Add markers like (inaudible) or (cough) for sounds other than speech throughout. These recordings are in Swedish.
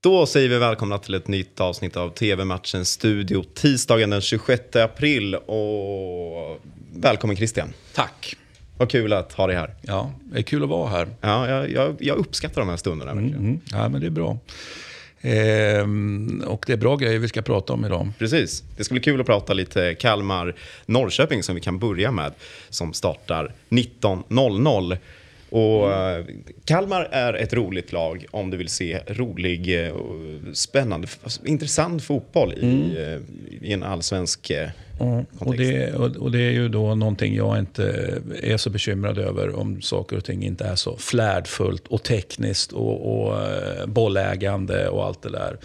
Då säger vi välkomna till ett nytt avsnitt av TV-matchens studio tisdagen den 26 april. Och välkommen Christian. Tack. Vad kul att ha dig här. Ja, det är kul att vara här. Ja, jag, jag, jag uppskattar de här stunderna. Mm, mm. Ja, men det är bra. Ehm, och det är bra grejer vi ska prata om idag. Precis. Det ska bli kul att prata lite Kalmar-Norrköping som vi kan börja med. Som startar 19.00. Och mm. Kalmar är ett roligt lag om du vill se rolig, eh, spännande, intressant fotboll i, mm. Eh, i en allsvensk mm. Och det, och det, är ju då någonting jag inte är så bekymrad över om saker och ting inte är så flärdfullt och tekniskt och, och bollägande och allt det där.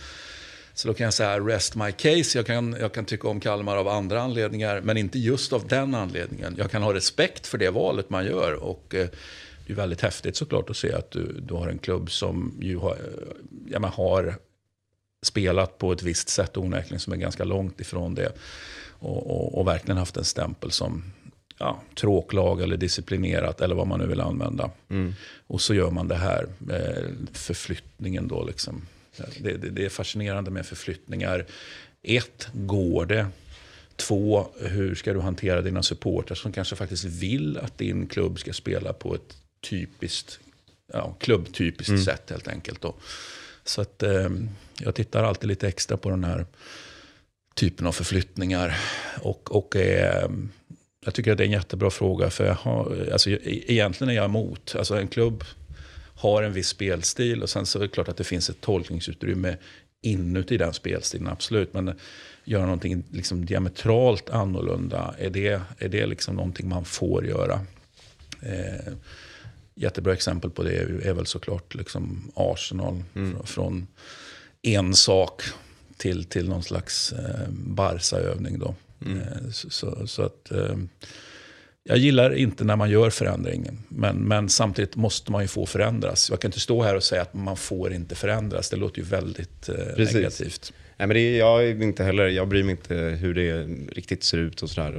Så då kan jag säga rest my case. Jag kan, jag kan tycka om Kalmar av andra anledningar, men inte just av den anledningen. Jag kan ha respekt för det valet man gör. Och, det är väldigt häftigt såklart att se att du, du har en klubb som ju har, ja, man har spelat på ett visst sätt onekligen som är ganska långt ifrån det. Och, och, och, verkligen haft en stämpel som ja, tråklag eller disciplinerat eller vad man nu vill använda. Mm. Och så gör man det här förflyttningen då. Liksom. Det, det, det är fascinerande med förflyttningar. Ett, går det? Två, hur ska du hantera dina supportrar som kanske faktiskt vill att din klubb ska spela på ett typiskt, ja, klubbtypiskt mm. sätt helt enkelt. Då. Så att eh, jag tittar alltid lite extra på den här typen av förflyttningar. Och, och eh, jag tycker att det är en jättebra fråga. För jag har, alltså, e-, egentligen är jag emot. Alltså, en klubb har en viss spelstil och sen så är det klart att det finns ett tolkningsutrymme inuti den spelstilen, absolut. Men göra någonting liksom diametralt annorlunda, är det, är det liksom någonting man får göra? Eh, jättebra exempel på det är väl såklart liksom Arsenal. Mm. Från en sak till, till någon slags eh, Barca-övning. Då. Mm. Eh, så, så, så, att, eh, jag gillar inte när man gör förändringen. Men, men samtidigt måste man ju få förändras. Jag kan inte stå här och säga att man får inte förändras. Det låter ju väldigt eh, negativt. Nej, men det, jag, inte heller, jag bryr mig inte hur det riktigt ser ut och sådär.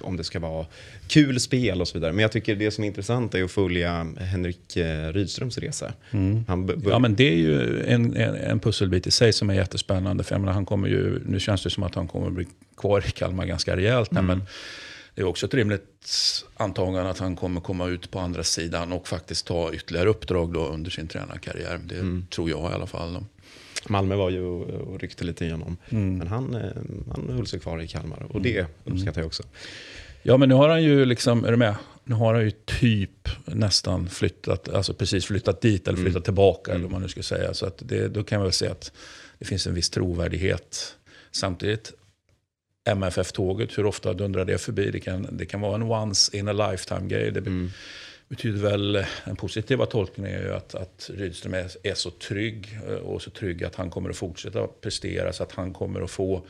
Om det ska vara kul spel och så vidare. Men jag tycker det som är intressant är att följa Henrik eh, Rydströms resa. Mm. ja, men det är ju en, en, en, pusselbit i sig som är jättespännande. För menar, han kommer ju, nu känns det som att han kommer bli kvar i Kalmar ganska rejält. Mm. Men det är också ett rimligt antagande att han kommer komma ut på andra sidan och faktiskt ta ytterligare uppdrag då under sin tränarkarriär. Det mm. tror jag i alla fall. Då. Malmö var ju och ryckte lite igenom. Mm. Men han, eh, han höll sig kvar i Kalmar och det mm. uppskattar jag också. Ja, men nu har han ju liksom, är du med? Nu har han ju typ nästan flyttat, alltså precis flyttat dit eller flyttat mm. tillbaka eller vad man nu ska säga. Så att det, då kan man väl säga att det finns en viss trovärdighet. Samtidigt, MFF-tåget, hur ofta dundrar det förbi? Det kan, det kan vara en once in a lifetime-grej. Det mm. betyder väl, den positiva tolkningen är ju att, att Rydström är, är så trygg eh, och så trygg att han kommer att fortsätta prestera så att han kommer att få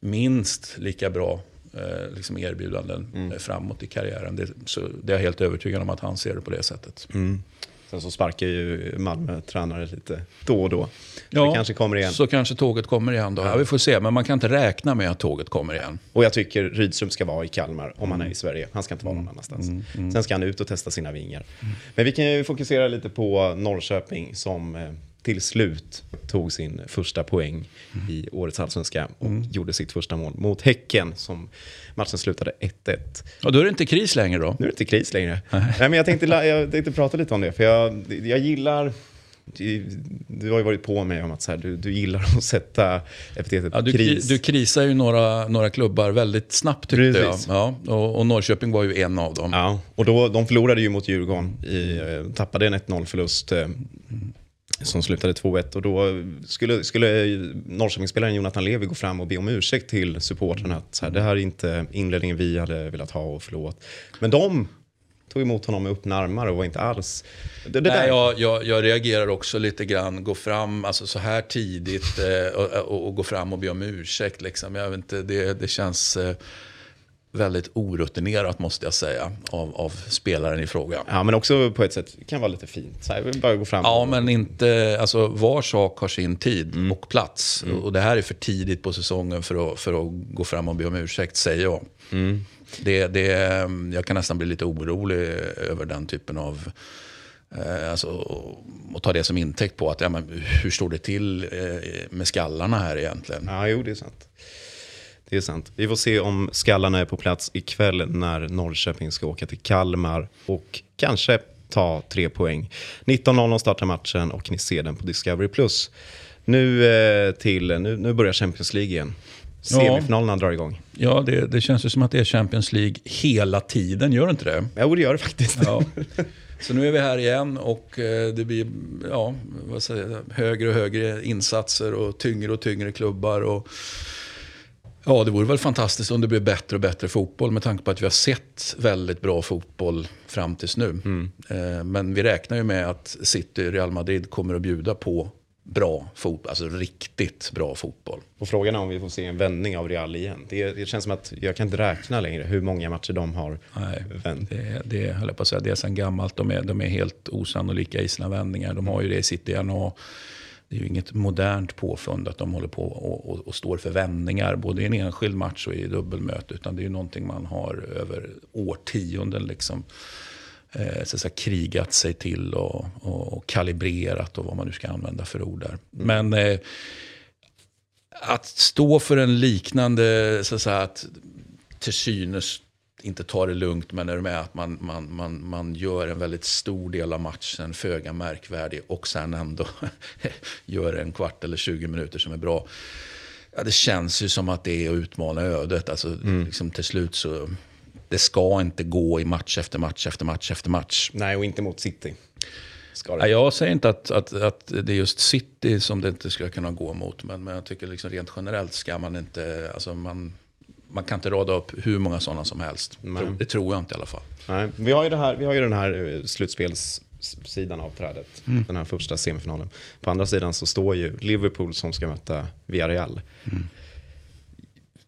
minst lika bra eh, liksom erbjudanden mm. framåt i karriären. Det, så det är jag helt övertygad om att han ser det på det sättet. Mm. Sen så sparkar ju Malmö tränare lite då och då. Så ja, det kanske kommer igen. Så kanske tåget kommer igen då. Ja. vi får se, men man kan inte räkna med att tåget kommer igen. Och jag tycker Rydström ska vara i Kalmar om han är i Sverige. Han ska inte vara någon mm. annanstans. Mm, mm. Sen ska han ut och testa sina vingar. Mm. Men vi kan ju fokusera lite på Norrköping som eh, till slut tog sin första poäng mm. i årets allsvenska och mm. gjorde sitt första mål mot Häcken som matchen slutade 1-1. Och då är det inte kris längre då? Nu är det inte kris längre. Nej. men jag, tänkte, jag tänkte prata lite om det, för jag, jag gillar du har ju varit på mig om att så här, du, du gillar att sätta epitetet ja, du, kris. Du krisar ju några, några klubbar väldigt snabbt tyckte Precis. jag. Ja, och, och, Norrköping var ju en av dem. Ja, och då, de förlorade ju mot Djurgården. I, eh, tappade en 1-0 förlust. Mm som slutade 2-1. Och då skulle, skulle Norrköpingsspelaren Jonathan Levi gå fram och be om ursäkt till supportrarna. Att så här, det här är inte inledningen vi hade velat ha och förlåt. Men de tog emot honom med öppna armar och var inte alls... Det, det Nej, jag, jag, jag, reagerar också lite grann. Gå fram alltså så här tidigt eh, och, och, och, gå fram och be om ursäkt. Liksom. Jag vet inte, det, det känns... Eh, väldigt orutinerat måste jag säga av, av, spelaren i fråga. Ja, men också på ett sätt kan vara lite fint. Så här, bara gå fram. Ja, men inte, alltså var sak har sin tid mm. och plats. Mm. Och det här är för tidigt på säsongen för att, för att gå fram och be om ursäkt, säger jag. Mm. Det, det, jag kan nästan bli lite orolig över den typen av Eh, alltså, och ta det som intäkt på att ja, men, hur står det till eh, med skallarna här egentligen? Ja, jo, det är sant. Det är sant. Vi får se om skallarna är på plats ikväll när Norrköping ska åka till Kalmar och kanske ta tre poäng. 19.00 startar matchen och ni ser den på Discovery+. Nu, eh, till, nu, nu börjar Champions League igen. Semifinalerna ja. drar igång. Ja, det, det känns ju som att det är Champions League hela tiden, gör det inte det? Jo, det gör det faktiskt. Ja. Så nu är vi här igen och eh, det blir ja, vad säger jag, högre och högre insatser och tyngre och tyngre klubbar. Och, ja, det vore väl fantastiskt om det blev bättre och bättre fotboll med tanke på att vi har sett väldigt bra fotboll fram tills nu. Mm. Eh, men vi räknar ju med att City och Real Madrid kommer att bjuda på bra fotboll, alltså riktigt bra fotboll. Och frågan är om vi får se en vändning av Real igen. Det, det känns som att jag kan inte räkna längre hur många matcher de har Nej, vänt. Det, det höll jag på att säga, det är sedan gammalt. De är, de är helt osannolika i sina vändningar. De har ju det i sitt DNA. Det är ju inget modernt påfund att de håller på och, och, och, står för vändningar, både i en enskild match och i dubbelmöte. Utan det är ju någonting man har över årtionden liksom eh, så säga, krigat sig till och, och, och, kalibrerat och vad man nu ska använda för ord där. Mm. Men eh, att stå för en liknande, så att säga, att till synes inte ta det lugnt, men är det med att man, man, man, man gör en väldigt stor del av matchen föga märkvärdig och sen ändå (laughs) gör en kvart eller 20 minuter som är bra. Ja, det känns ju som att det är att utmana ödet. Alltså, mm. liksom, till slut så det ska inte gå i match efter match efter match efter match. Nej, och inte mot City. Ska Jag säger inte att, att, att det är just City som det inte ska kunna gå mot. Men, men jag tycker liksom rent generellt ska man inte... Alltså man, man kan inte rada upp hur många sådana som helst. Nej. Det tror jag inte i alla fall. Nej. Vi, har ju det här, vi har ju den här eh, slutspelssidan av trädet. Mm. Den här första semifinalen. På andra sidan så står ju Liverpool som ska möta Villarreal. Mm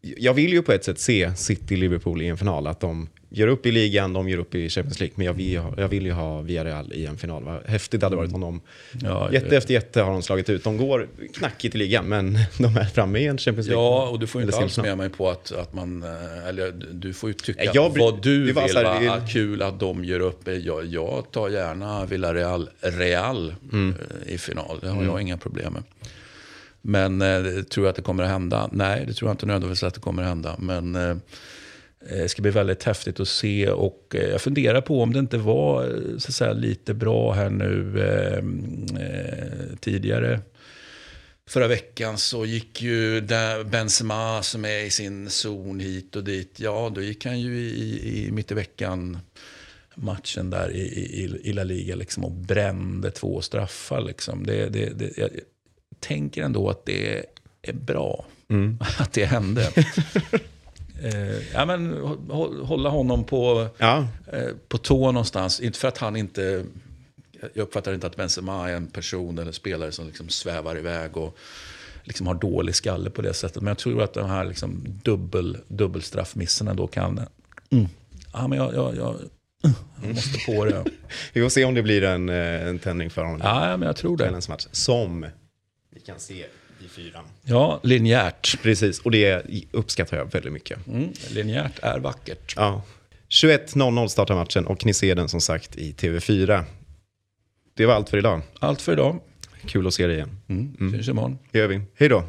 jag vill ju på ett sätt se City-Liverpool i en final. Att de gör upp i ligan, de gör upp i Champions League. Men jag vill, jag vill ju ha Villarreal i en final. Vad häftigt hade varit om de... Ja, jätte efter jätte har de slagit ut. De går knackigt i ligan, men (laughs) de är framme i en Champions League. Ja, och du får inte alls med mig på att, att man... Eh, eller du får ju tycka jag, vad du vill. Här, va? Det... Kul att de gör upp. Jag, jag tar gärna Villarreal Real mm. Eh, i final. Det har mm. jag inga problem med. Men eh, tror jag att det kommer att hända? Nej, det tror jag inte nödvändigtvis att det kommer att hända. Men eh, det ska bli väldigt häftigt att se och eh, jag funderar på om det inte var eh, så att säga, lite bra här nu eh, eh, tidigare. Förra veckan så gick ju Benzema som är i sin zon hit och dit. Ja, då gick han ju i, i mitt i veckan matchen där i, i, i La Liga liksom, och brände två straffar. Liksom. Det, det, det, jag, tänker ändå att det är bra mm. (laughs) att det hände. (laughs) eh, ja, men, hålla honom på, ja. eh, på tå någonstans. Inte för att han inte... Jag uppfattar inte att Benzema är en person eller spelare som liksom svävar iväg och liksom har dålig skalle på det sättet. Men jag tror att de här liksom dubbel, dubbelstraffmisserna då kan... Mm. Ja, men jag, jag, jag, jag måste på det. (laughs) Vi får se om det blir en, eh, en tändning för honom. Ja, men jag tror det. Som vi kan se i fyran. Ja, linjärt. Precis, och det uppskattar jag väldigt mycket. Mm, linjärt är vackert. Ja. 21.00 startar matchen och ni ser den som sagt i TV4. Det var allt för idag. Allt för idag. Kul att se dig igen. Mm. Mm. Syns imorgon. Det gör vi. Hej då.